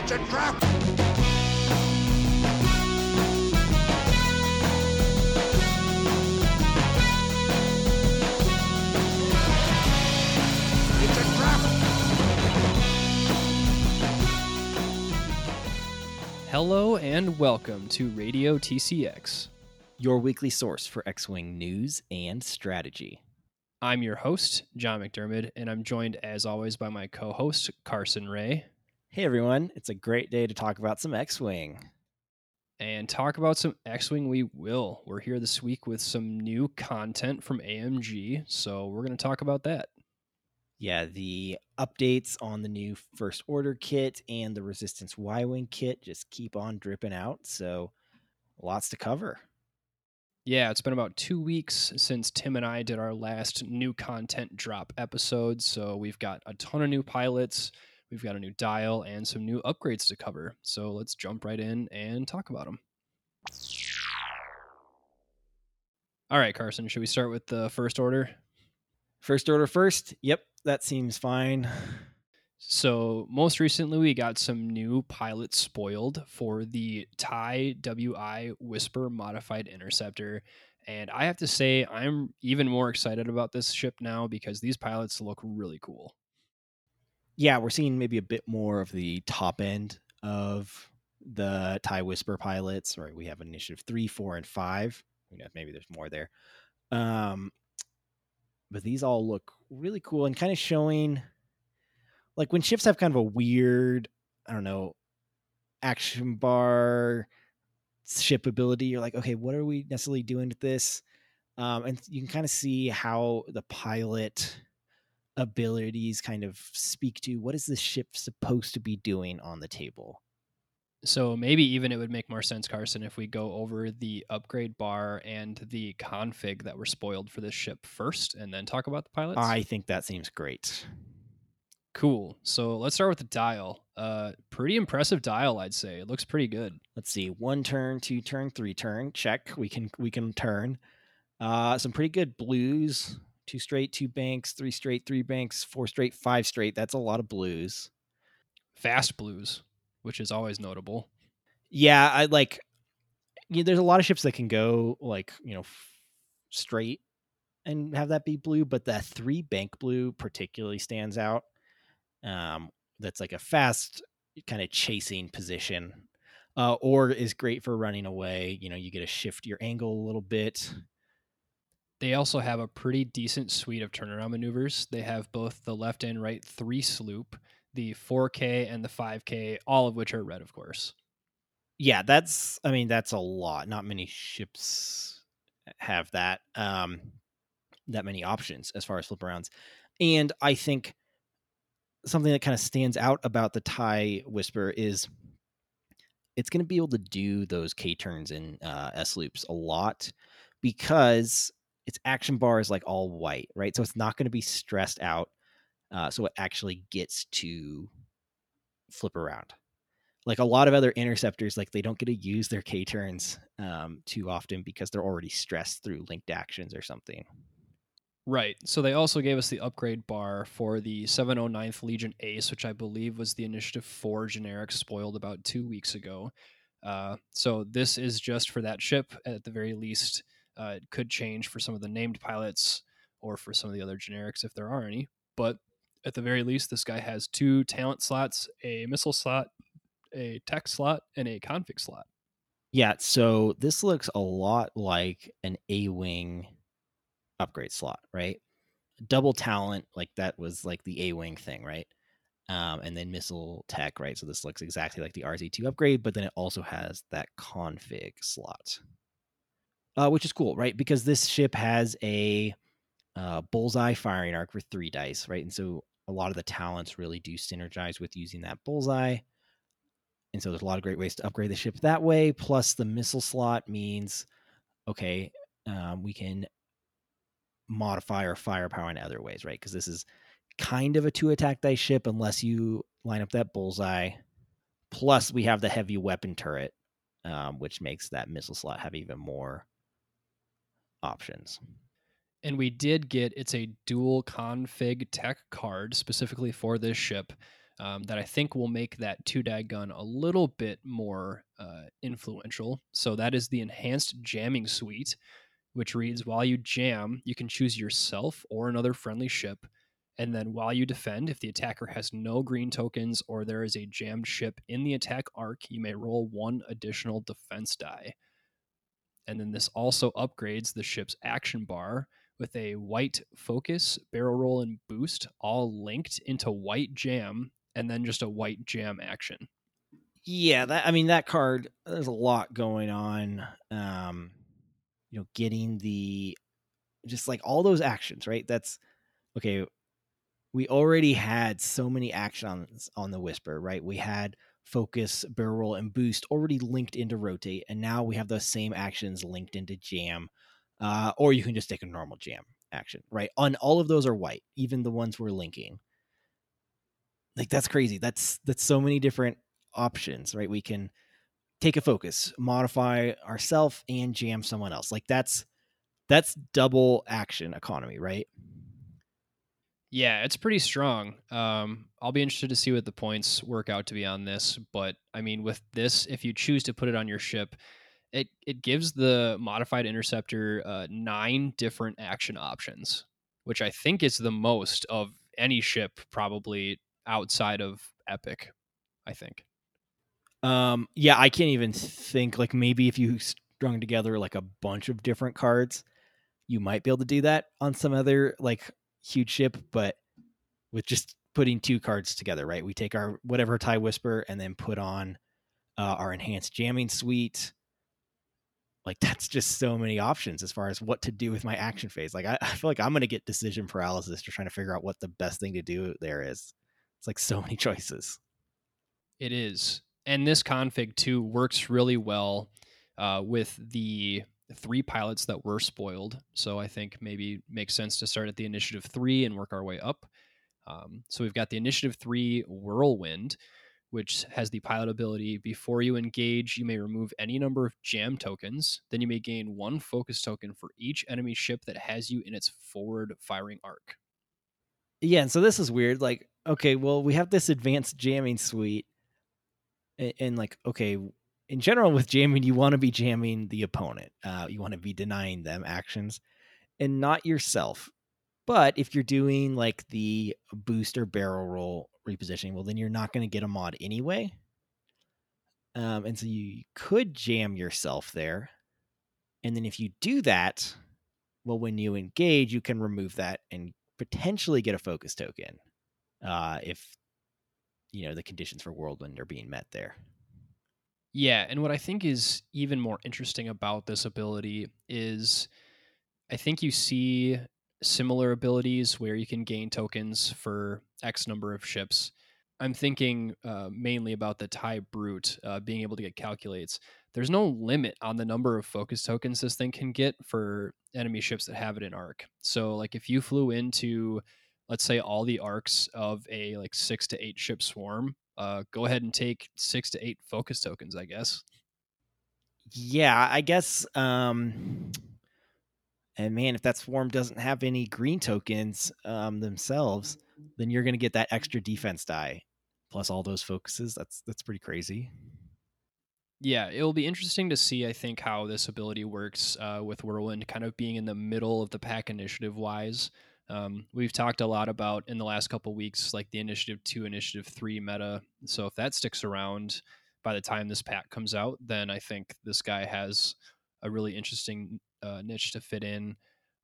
It's a trap! It's a trap! Hello and welcome to Radio TCX. your weekly source for X Wing news and strategy. I'm your host, John McDermott, and I'm joined as always by my co host, Carson Ray, Hey everyone, it's a great day to talk about some X Wing. and talk about some X Wing we will. We're here this week with some new content from AMG, so we're going to talk about that. Yeah, the updates on the new First Order kit and the Resistance Y Wing kit just keep on dripping out, so lots to cover. Yeah, it's been about two weeks since Tim and I did our last new content drop episode, so we've got a ton of new pilots. We've got a new dial and some new upgrades to cover. So let's jump right in and talk about them. All right, Carson, should we start with the first order? First Order first. Yep, that seems fine. So, most recently, we got some new pilots spoiled for the TIE WI Whisper Modified Interceptor. And I have to say, I'm even more excited about this ship now because these pilots look really cool. Yeah, we're seeing maybe a bit more of the top end of the TIE Whisper pilots. Right, we have initiative three, four, and five. You know, maybe there's more there. Um, but these all look really cool and kind of showing like when ships have kind of a weird, I don't know, action bar ship ability, you're like, okay, what are we necessarily doing with this? Um, and you can kind of see how the pilot abilities kind of speak to what is the ship supposed to be doing on the table. So maybe even it would make more sense, Carson, if we go over the upgrade bar and the config that were spoiled for this ship first and then talk about the pilots. I think that seems great. Cool. So let's start with the dial. Uh, pretty impressive dial, I'd say. It looks pretty good. Let's see, one turn, two turn, three turn. Check. We can we can turn. Uh, some pretty good blues. Two straight, two banks, three straight, three banks, four straight, five straight. That's a lot of blues. Fast blues, which is always notable. Yeah, I like. You there's a lot of ships that can go like you know f- straight and have that be blue, but that three bank blue particularly stands out. Um, that's like a fast kind of chasing position, uh, or is great for running away. You know, you get to shift your angle a little bit. They also have a pretty decent suite of turnaround maneuvers. They have both the left and right three sloop, the 4K and the 5K, all of which are red, of course. Yeah, that's. I mean, that's a lot. Not many ships have that. Um, that many options as far as flip arounds, and I think something that kind of stands out about the tie whisper is it's going to be able to do those K turns and uh, S loops a lot because its action bar is like all white, right? So it's not going to be stressed out. Uh, so it actually gets to flip around. Like a lot of other interceptors, like they don't get to use their K turns um, too often because they're already stressed through linked actions or something. Right. So they also gave us the upgrade bar for the 709th Legion Ace, which I believe was the Initiative 4 generic spoiled about two weeks ago. Uh, so this is just for that ship at the very least. Uh, it could change for some of the named pilots or for some of the other generics if there are any. But at the very least, this guy has two talent slots, a missile slot, a tech slot, and a config slot. Yeah, so this looks a lot like an A Wing upgrade slot, right? Double talent, like that was like the A Wing thing, right? Um, and then missile tech, right? So this looks exactly like the RZ2 upgrade, but then it also has that config slot, uh, which is cool, right? Because this ship has a uh, bullseye firing arc for three dice, right? And so a lot of the talents really do synergize with using that bullseye. And so there's a lot of great ways to upgrade the ship that way. Plus, the missile slot means, okay, um, we can modify our firepower in other ways, right? Because this is kind of a two attack dice ship unless you line up that bullseye. Plus, we have the heavy weapon turret, um, which makes that missile slot have even more options. And we did get it's a dual config tech card specifically for this ship. um, that I think will make that two dag gun a little bit more uh, influential. So that is the enhanced jamming suite, which reads while you jam, you can choose yourself or another friendly ship. And then while you defend, if the attacker has no green tokens or there is a jammed ship in the attack arc, you may roll one additional defense die. And then this also upgrades the ship's action bar with a white focus, barrel roll, and boost all linked into white jam and then just a white jam action. Yeah, that I mean that card. There's a lot going on. Um, you know, getting the just like all those actions, right? That's okay. We already had so many actions on the whisper, right? We had focus, barrel and boost already linked into rotate, and now we have those same actions linked into jam. Uh, or you can just take a normal jam action, right? On all of those are white, even the ones we're linking like that's crazy that's that's so many different options right we can take a focus modify ourself and jam someone else like that's that's double action economy right yeah it's pretty strong um i'll be interested to see what the points work out to be on this but i mean with this if you choose to put it on your ship it it gives the modified interceptor uh, nine different action options which i think is the most of any ship probably outside of Epic, I think. Um, yeah, I can't even think like maybe if you strung together like a bunch of different cards, you might be able to do that on some other like huge ship, but with just putting two cards together, right? We take our whatever tie whisper and then put on uh, our enhanced jamming suite. Like that's just so many options as far as what to do with my action phase. Like I, I feel like I'm gonna get decision paralysis just trying to figure out what the best thing to do there is. It's like so many choices. It is. And this config too works really well uh, with the three pilots that were spoiled. So I think maybe makes sense to start at the initiative three and work our way up. Um, so we've got the initiative three whirlwind, which has the pilot ability before you engage, you may remove any number of jam tokens. Then you may gain one focus token for each enemy ship that has you in its forward firing arc. Yeah, and so this is weird. Like okay, well, we have this advanced jamming suite, and, and like, okay, in general with jamming, you want to be jamming the opponent. Uh, you want to be denying them actions, and not yourself. But if you're doing like the booster barrel roll repositioning, well, then you're not going to get a mod anyway. Um, and so you could jam yourself there. And then if you do that, well, when you engage, you can remove that and potentially get a focus token uh, if you know the conditions for Whirlwind are being met there. Yeah, and what I think is even more interesting about this ability is I think you see similar abilities where you can gain tokens for X number of ships. I'm thinking uh, mainly about the TIE Brute uh, being able to get calculates. There's no limit on the number of focus tokens this thing can get for enemy ships that have it in arc. So, like if you flew into let's say all the arcs of a like six to eight ship swarm, uh, go ahead and take six to eight focus tokens, I guess. Yeah, I guess. Um, and man, if that swarm doesn't have any green tokens um, themselves, then you're going to get that extra defense die plus all those focuses. That's that's pretty crazy. Yeah, it'll be interesting to see. I think how this ability works uh, with Whirlwind, kind of being in the middle of the pack initiative wise. Um, we've talked a lot about in the last couple weeks, like the Initiative Two, Initiative Three meta. So if that sticks around by the time this pack comes out, then I think this guy has a really interesting uh, niche to fit in.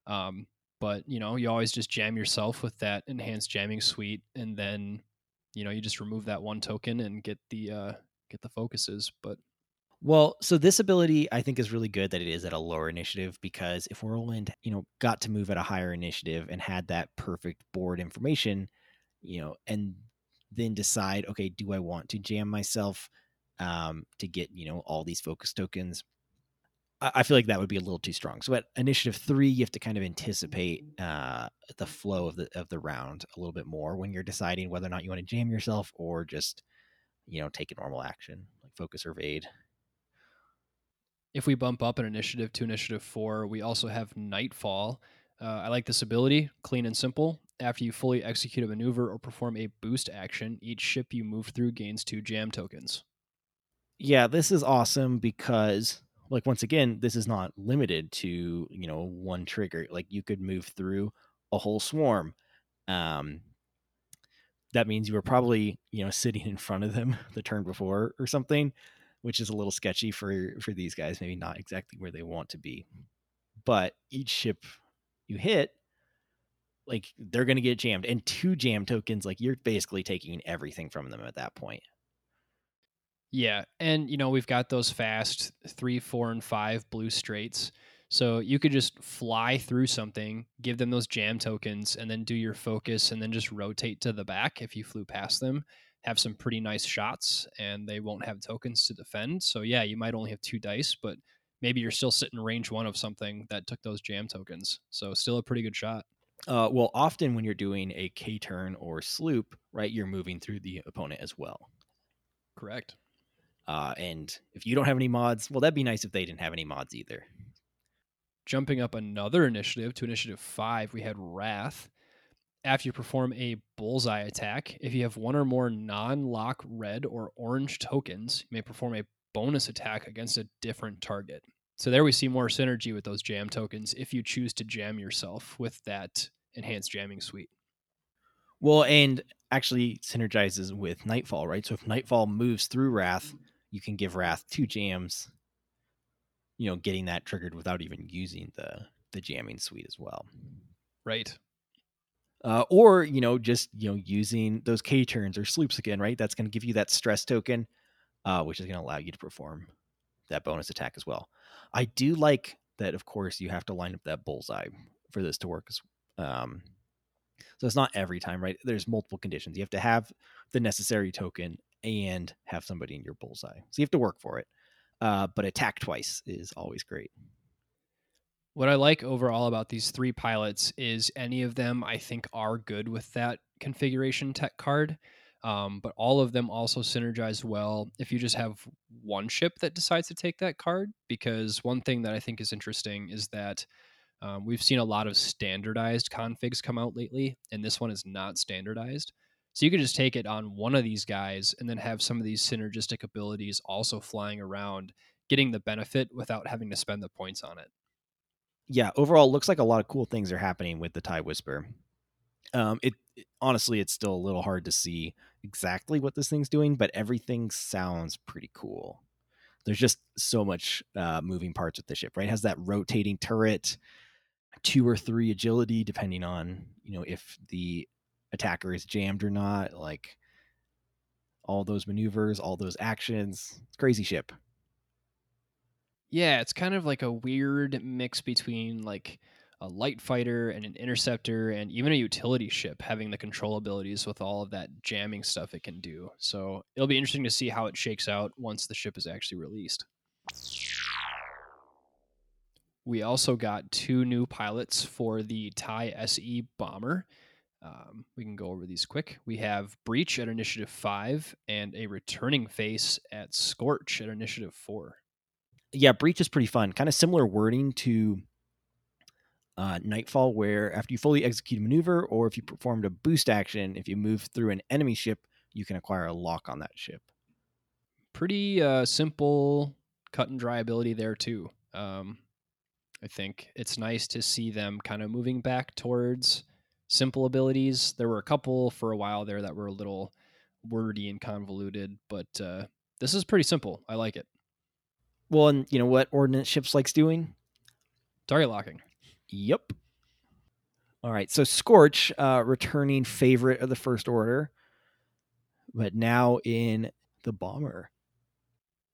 Um, but you know, you always just jam yourself with that enhanced jamming suite, and then you know you just remove that one token and get the uh, get the focuses. But well, so this ability I think is really good that it is at a lower initiative because if Whirlwind, you know, got to move at a higher initiative and had that perfect board information, you know, and then decide, okay, do I want to jam myself um, to get, you know, all these focus tokens? I, I feel like that would be a little too strong. So at initiative three, you have to kind of anticipate uh, the flow of the of the round a little bit more when you're deciding whether or not you want to jam yourself or just, you know, take a normal action like focus or evade if we bump up an initiative to initiative four, we also have Nightfall, Uh, I like this ability, clean and simple. After you fully execute a maneuver or perform a boost action, each ship you move through gains two jam tokens. Yeah, this is awesome because like once again, this is not limited to, you know, one trigger. Like you could move through a whole swarm. Um that means you were probably, you know, sitting in front of them the turn before or something, which is a little sketchy for for these guys, maybe not exactly where they want to be. But each ship you hit like they're going to get jammed and two jam tokens like you're basically taking everything from them at that point yeah and you know we've got those fast three four and five blue straights so you could just fly through something give them those jam tokens and then do your focus and then just rotate to the back if you flew past them have some pretty nice shots and they won't have tokens to defend so yeah you might only have two dice but maybe you're still sitting range one of something that took those jam tokens so still a pretty good shot uh, well, often when you're doing a K turn or sloop, right, you're moving through the opponent as well. Correct. Uh, and if you don't have any mods, well, that'd be nice if they didn't have any mods either. Jumping up another initiative to initiative five, we had Wrath. After you perform a bullseye attack, if you have one or more non lock red or orange tokens, you may perform a bonus attack against a different target. So there we see more synergy with those jam tokens if you choose to jam yourself with that enhanced jamming suite. Well, and actually synergizes with Nightfall, right? So if Nightfall moves through Wrath, you can give Wrath two jams, you know, getting that triggered without even using the the jamming suite as well. Right. Uh, or you know just you know using those K turns or sloops again, right? That's going to give you that stress token, uh, which is going to allow you to perform that bonus attack as well. I do like that, of course, you have to line up that bullseye for this to work. Um, so it's not every time, right? There's multiple conditions. You have to have the necessary token and have somebody in your bullseye. So you have to work for it. Uh, but attack twice is always great. What I like overall about these three pilots is any of them I think are good with that configuration tech card. Um, but all of them also synergize well if you just have one ship that decides to take that card. Because one thing that I think is interesting is that um, we've seen a lot of standardized configs come out lately, and this one is not standardized. So you could just take it on one of these guys and then have some of these synergistic abilities also flying around, getting the benefit without having to spend the points on it. Yeah, overall, looks like a lot of cool things are happening with the Tie Whisper. Um, it, it honestly, it's still a little hard to see exactly what this thing's doing, but everything sounds pretty cool. There's just so much uh, moving parts with the ship, right? It has that rotating turret, two or three agility, depending on you know if the attacker is jammed or not. Like all those maneuvers, all those actions. It's crazy ship. Yeah, it's kind of like a weird mix between like a light fighter and an interceptor and even a utility ship having the control abilities with all of that jamming stuff it can do. So it'll be interesting to see how it shakes out once the ship is actually released. We also got two new pilots for the TIE SE bomber. Um, we can go over these quick. We have Breach at Initiative 5 and a returning face at Scorch at Initiative 4. Yeah, Breach is pretty fun. Kind of similar wording to uh, Nightfall, where after you fully execute a maneuver or if you performed a boost action, if you move through an enemy ship, you can acquire a lock on that ship. Pretty uh, simple, cut and dry ability there, too. Um, I think it's nice to see them kind of moving back towards simple abilities. There were a couple for a while there that were a little wordy and convoluted, but uh, this is pretty simple. I like it. Well, and you know what Ordnance Ships likes doing? Target locking. Yep. All right. So Scorch, uh, returning favorite of the First Order, but now in the Bomber.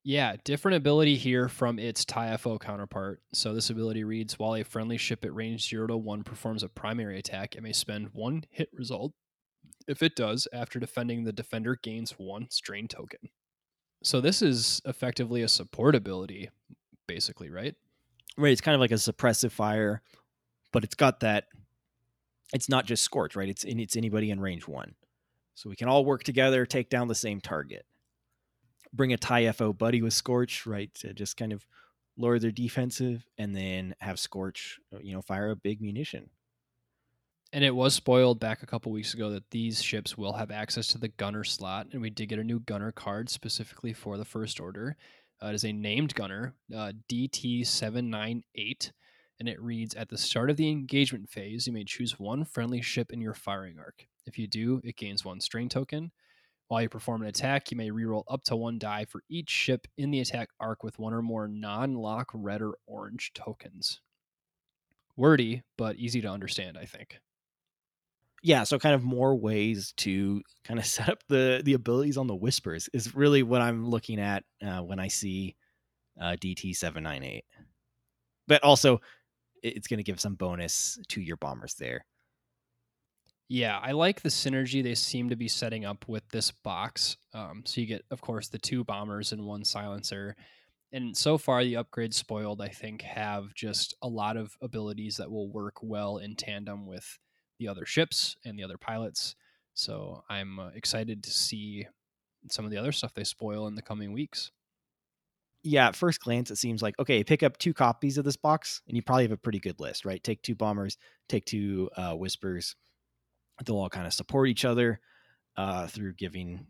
Yeah, different ability here from its TIE-FO counterpart. So this ability reads: While a friendly ship at range zero to one performs a primary attack, it may spend one hit result. If it does, after defending, the defender gains one strain token. So this is effectively a support ability, basically, right? Right. It's kind of like a suppressive fire but it's got that it's not just scorch right it's it's anybody in range one so we can all work together take down the same target bring a tie fo buddy with scorch right to just kind of lower their defensive, and then have Scorch, you know, fire a big munition. And it was spoiled back a couple weeks ago that these ships will have access to the gunner slot, and we did get a new gunner card specifically for the First Order. Uh, it is a named gunner, uh, DT798, and it reads At the start of the engagement phase, you may choose one friendly ship in your firing arc. If you do, it gains one strain token. While you perform an attack, you may reroll up to one die for each ship in the attack arc with one or more non lock red or orange tokens. Wordy, but easy to understand, I think yeah so kind of more ways to kind of set up the the abilities on the whispers is really what i'm looking at uh, when i see uh, dt798 but also it's going to give some bonus to your bombers there. Yeah i like the synergy they seem to be setting up with this box um, so you get of course the two bombers and one silencer. And so far the upgrades spoiled i think have just a lot of abilities that will work well in tandem with the other ships and the other pilots. So I'm uh, excited to see some of the other stuff they spoil in the coming weeks. Yeah, at first glance, it seems like okay, pick up two copies of this box, and you probably have a pretty good list, right? Take two bombers, take two uh, whispers. They'll all kind of support each other uh, through giving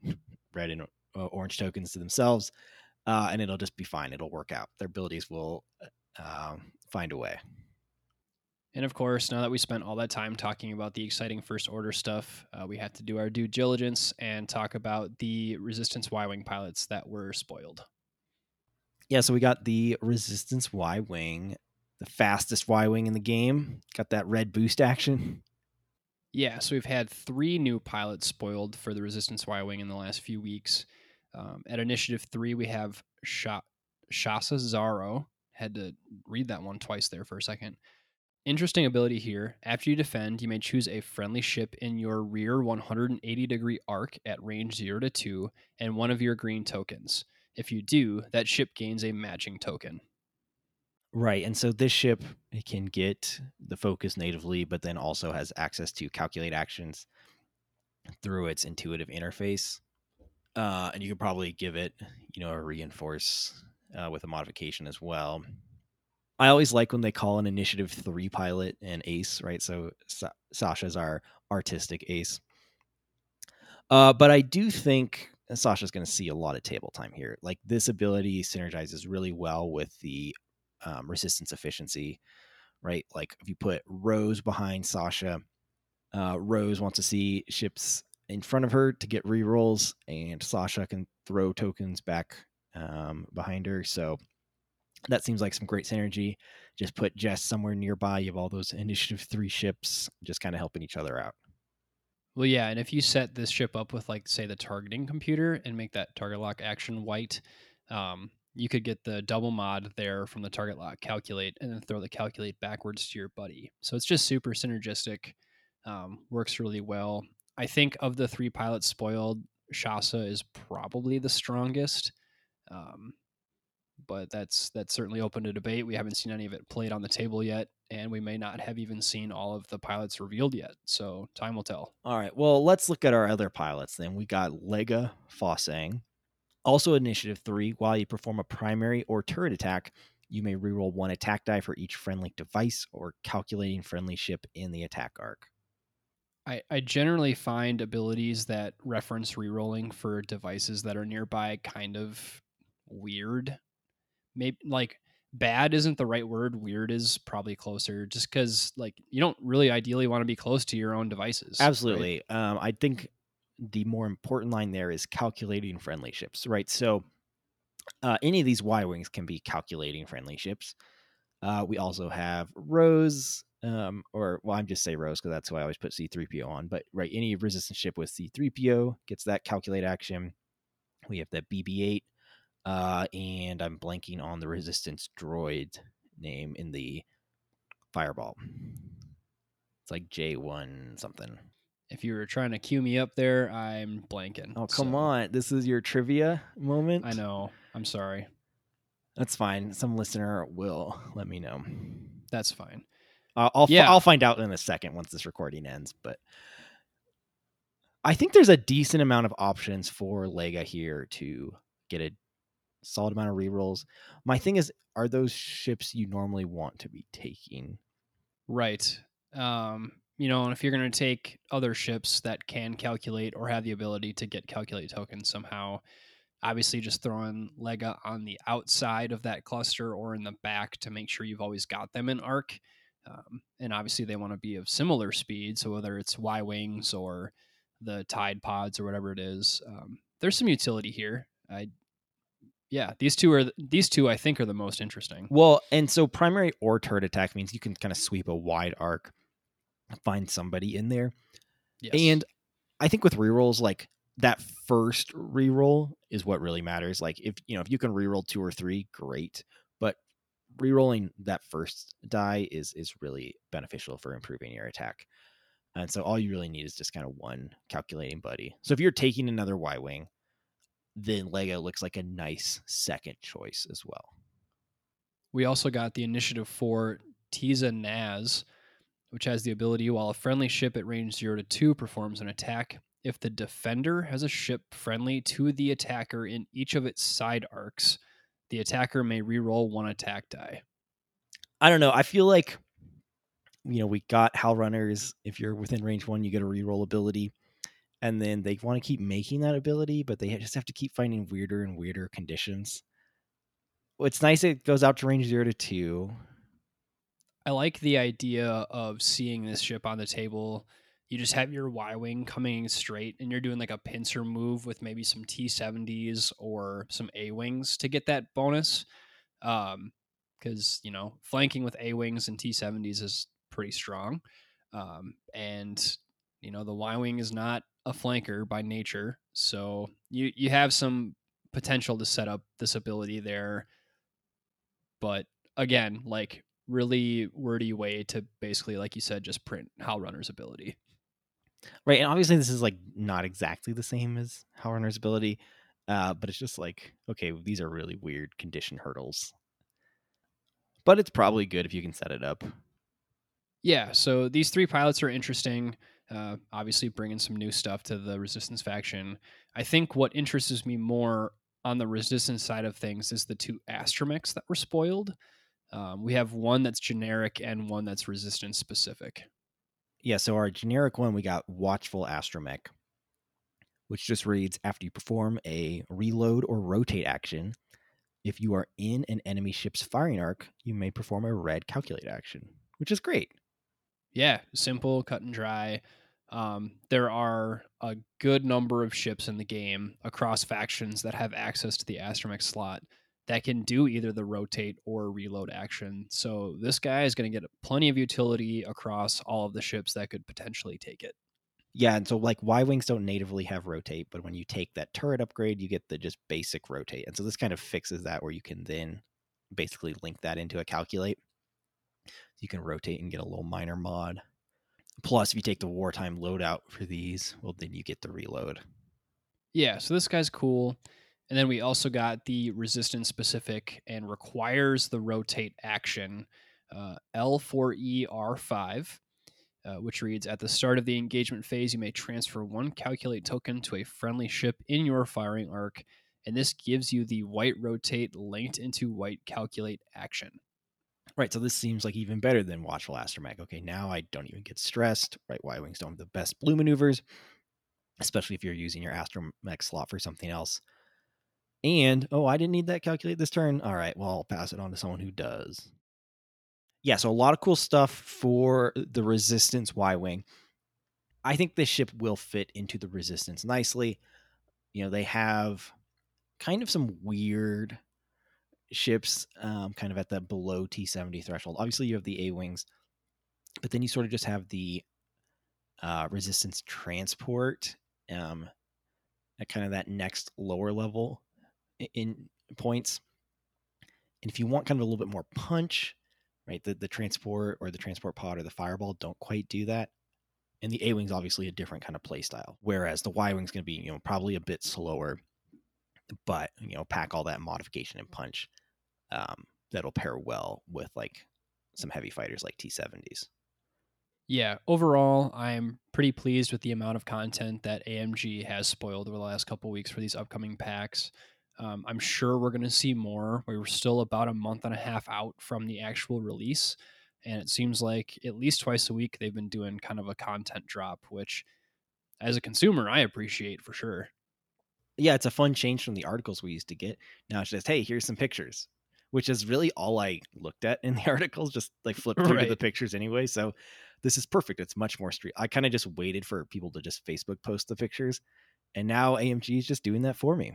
red and uh, orange tokens to themselves, uh, and it'll just be fine. It'll work out. Their abilities will uh, find a way. And of course, now that we spent all that time talking about the exciting first order stuff, uh, we have to do our due diligence and talk about the Resistance Y Wing pilots that were spoiled. Yeah, so we got the Resistance Y Wing, the fastest Y Wing in the game. Got that red boost action. Yeah, so we've had three new pilots spoiled for the Resistance Y Wing in the last few weeks. Um, at Initiative 3, we have Shasa Zaro. Had to read that one twice there for a second. Interesting ability here. After you defend, you may choose a friendly ship in your rear 180 degree arc at range 0 to 2 and one of your green tokens. If you do, that ship gains a matching token. Right. And so this ship it can get the focus natively, but then also has access to calculate actions through its intuitive interface. Uh, and you could probably give it, you know, a reinforce uh, with a modification as well. I always like when they call an initiative three pilot an ace, right? So Sa- Sasha's our artistic ace. Uh, but I do think Sasha's going to see a lot of table time here. Like this ability synergizes really well with the um, resistance efficiency, right? Like if you put Rose behind Sasha, uh, Rose wants to see ships in front of her to get rerolls, and Sasha can throw tokens back um, behind her. So that seems like some great synergy. Just put Jess somewhere nearby. You have all those initiative three ships just kind of helping each other out. Well, yeah, and if you set this ship up with like say the targeting computer and make that target lock action white, um, you could get the double mod there from the target lock calculate and then throw the calculate backwards to your buddy. So it's just super synergistic. Um, works really well. I think of the three pilots spoiled, Shasa is probably the strongest. Um, but that's that's certainly open to debate. We haven't seen any of it played on the table yet, and we may not have even seen all of the pilots revealed yet. So time will tell. All right. Well, let's look at our other pilots then. We got Lega Fossang. Also initiative three, while you perform a primary or turret attack, you may reroll one attack die for each friendly device or calculating friendly ship in the attack arc. I, I generally find abilities that reference rerolling for devices that are nearby kind of weird maybe like bad isn't the right word weird is probably closer just because like you don't really ideally want to be close to your own devices absolutely right? um i think the more important line there is calculating friendly ships right? So uh, any of these y wings can be calculating friendly ships. Uh, we also have rose um, or well i'm just say rose because that's who i always put c3po on but right any resistance ship with c3po gets that calculate action. We have the bb8 uh, and I'm blanking on the resistance droid name in the fireball. It's like J1 something. If you were trying to cue me up there, I'm blanking. Oh, come so. on. This is your trivia moment. I know. I'm sorry. That's fine. Some listener will let me know. That's fine. Uh, I'll yeah. I'll find out in a second once this recording ends, but I think there's a decent amount of options for Lega here to get a solid amount of rerolls. My thing is, are those ships you normally want to be taking? Right. Um, you know, and if you're going to take other ships that can calculate or have the ability to get calculate tokens somehow, obviously just throwing Lega on the outside of that cluster or in the back to make sure you've always got them in arc. Um, and obviously they want to be of similar speed. So whether it's Y wings or the Tide pods or whatever it is, um, there's some utility here. I, yeah, these two are these two I think are the most interesting. Well, and so primary or turret attack means you can kind of sweep a wide arc, find somebody in there, Yes. and I think with rerolls, like that first reroll is what really matters. Like if you know if you can reroll two or three, great. But rerolling that first die is is really beneficial for improving your attack. And so all you really need is just kind of one calculating buddy. So if you're taking another Y wing, then Lego looks like a nice second choice as well. We also got the initiative for Teza Nasz, which has the ability while a friendly ship at range 0 to 2 performs an attack, if the defender has a ship friendly to the attacker in each of its side arcs, the attacker may reroll one attack die. I don't know. I feel like you know, we got Hal Runners. If you're within range one, you get a reroll ability. And then they want to keep making that ability, but they just have to keep finding weirder and weirder conditions. It's nice it goes out to range zero to two. I like the idea of seeing this ship on the table. You just have your Y Wing coming straight, and you're doing like a pincer move with maybe some T70s or some A Wings to get that bonus. Um, because you know flanking with A wings and T seventies is pretty strong, um, and you know the Y wing is not a flanker by nature, so you you have some potential to set up this ability there. But again, like really wordy way to basically, like you said, just print Hal Runner's ability. Right, and obviously this is like not exactly the same as Hal Runner's ability, uh, but it's just like okay, these are really weird condition hurdles but it's probably good if you can set it up. Yeah, so these three pilots are interesting. Uh, obviously, bringing some new stuff to the Resistance faction. I think what interests me more on the Resistance side of things is the two astromechs that were spoiled. Um, we have one that's generic and one that's Resistance specific. Yeah, so our generic one, we got Watchful Astromech, which just reads after you perform a reload or rotate action, if you are in an enemy ship's firing arc, you may perform a red calculate action, which is great. Yeah, simple, cut and dry. Um, there are a good number of ships in the game across factions that have access to the astromech slot that can do either the rotate or reload action. So this guy is going to get plenty of utility across all of the ships that could potentially take it. Yeah, and so like Y wings don't natively have rotate, but when you take that turret upgrade, you get the just basic rotate. And so this kind of fixes that where you can then basically link that into a calculate. You can rotate and get a little minor mod. Plus, if you take the wartime loadout for these, well, then you get the reload. Yeah, so this guy's cool. And then we also got the resistance specific and requires the rotate action uh, L4ER5 uh, which reads At the start of the engagement phase, you may transfer one calculate token to a friendly ship in your firing arc, and this gives you the white rotate linked into white calculate action. Right, so this seems like even better than Watchful Astromech. Okay, now I don't even get stressed. Right, Y Wings don't have the best blue maneuvers, especially if you're using your Astromech slot for something else. And, oh, I didn't need that calculate this turn. All right, well, I'll pass it on to someone who does yeah, so a lot of cool stuff for the Resistance Y Wing. I think this ship will fit into the Resistance nicely. You know, they have kind of some weird ships, um, kind of at the below T 70 threshold. Obviously, you have the A Wings, but then you sort of just have the uh, Resistance transport um, at kind of that next lower level in, in points. And if you want kind of a little bit more punch, right? The the transport or the transport pod or the fireball don't quite do that. And the A wing's obviously a different kind of play style. Whereas the Y wing's gonna be, you know, probably a bit slower, but you know, pack all that modification and punch. Um, that'll pair well with like some heavy fighters like T seventies. Yeah, overall, I'm pretty pleased with the amount of content that AMG has spoiled over the last couple weeks for these upcoming packs. Um, I'm sure we're going to see more. We were still about a month and a half out from the actual release. And it seems like at least twice a week they've been doing kind of a content drop, which as a consumer, I appreciate for sure. Yeah, it's a fun change from the articles we used to get. Now it's just, hey, here's some pictures, which is really all I looked at in the articles, just like flip through right. to the pictures anyway. So this is perfect. It's much more street. I kind of just waited for people to just Facebook post the pictures. And now AMG is just doing that for me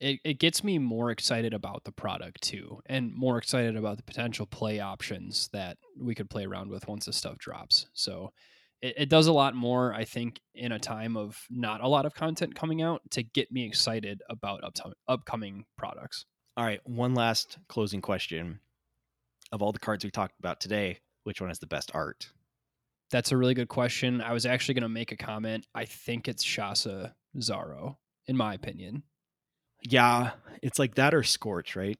it, it gets me more excited about the product too and more excited about the potential play options that we could play around with once this stuff drops so it, it does a lot more i think in a time of not a lot of content coming out to get me excited about up- upcoming products all right one last closing question of all the cards we talked about today which one has the best art that's a really good question i was actually going to make a comment i think it's shasa zaro in my opinion yeah, it's like that or Scorch, right?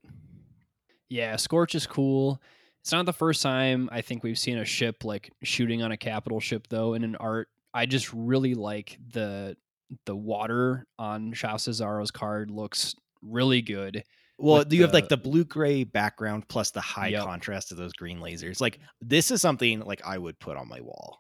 Yeah, Scorch is cool. It's not the first time I think we've seen a ship like shooting on a capital ship though in an art. I just really like the the water on Shasa Zaro's card looks really good. Well, you the, have like the blue gray background plus the high yep. contrast of those green lasers. Like this is something like I would put on my wall.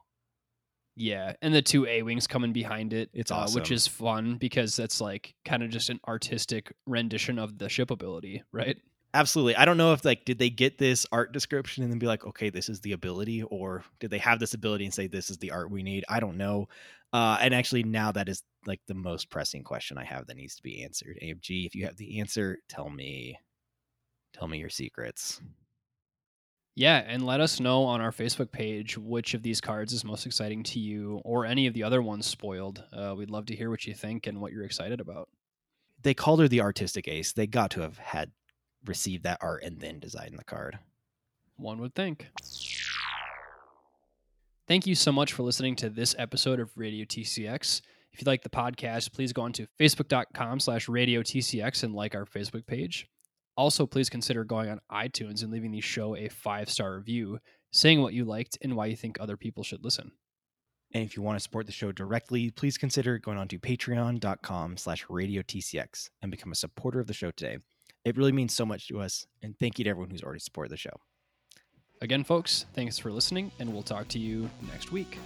Yeah, and the two A wings coming behind it, it's uh, awesome, which is fun because that's like kind of just an artistic rendition of the ship ability, right? Absolutely. I don't know if like did they get this art description and then be like, okay, this is the ability, or did they have this ability and say this is the art we need? I don't know. Uh, and actually, now that is like the most pressing question I have that needs to be answered. AMG, if you have the answer, tell me, tell me your secrets. Yeah, and let us know on our Facebook page which of these cards is most exciting to you or any of the other ones spoiled. Uh, we'd love to hear what you think and what you're excited about. They called her the artistic ace. They got to have had received that art and then design the card. One would think. Thank you so much for listening to this episode of Radio TCX. If you like the podcast, please go on to facebook.com slash radio TCX and like our Facebook page. Also, please consider going on iTunes and leaving the show a five star review, saying what you liked and why you think other people should listen. And if you want to support the show directly, please consider going on to patreon.com slash radio TCX and become a supporter of the show today. It really means so much to us. And thank you to everyone who's already supported the show. Again, folks, thanks for listening, and we'll talk to you next week.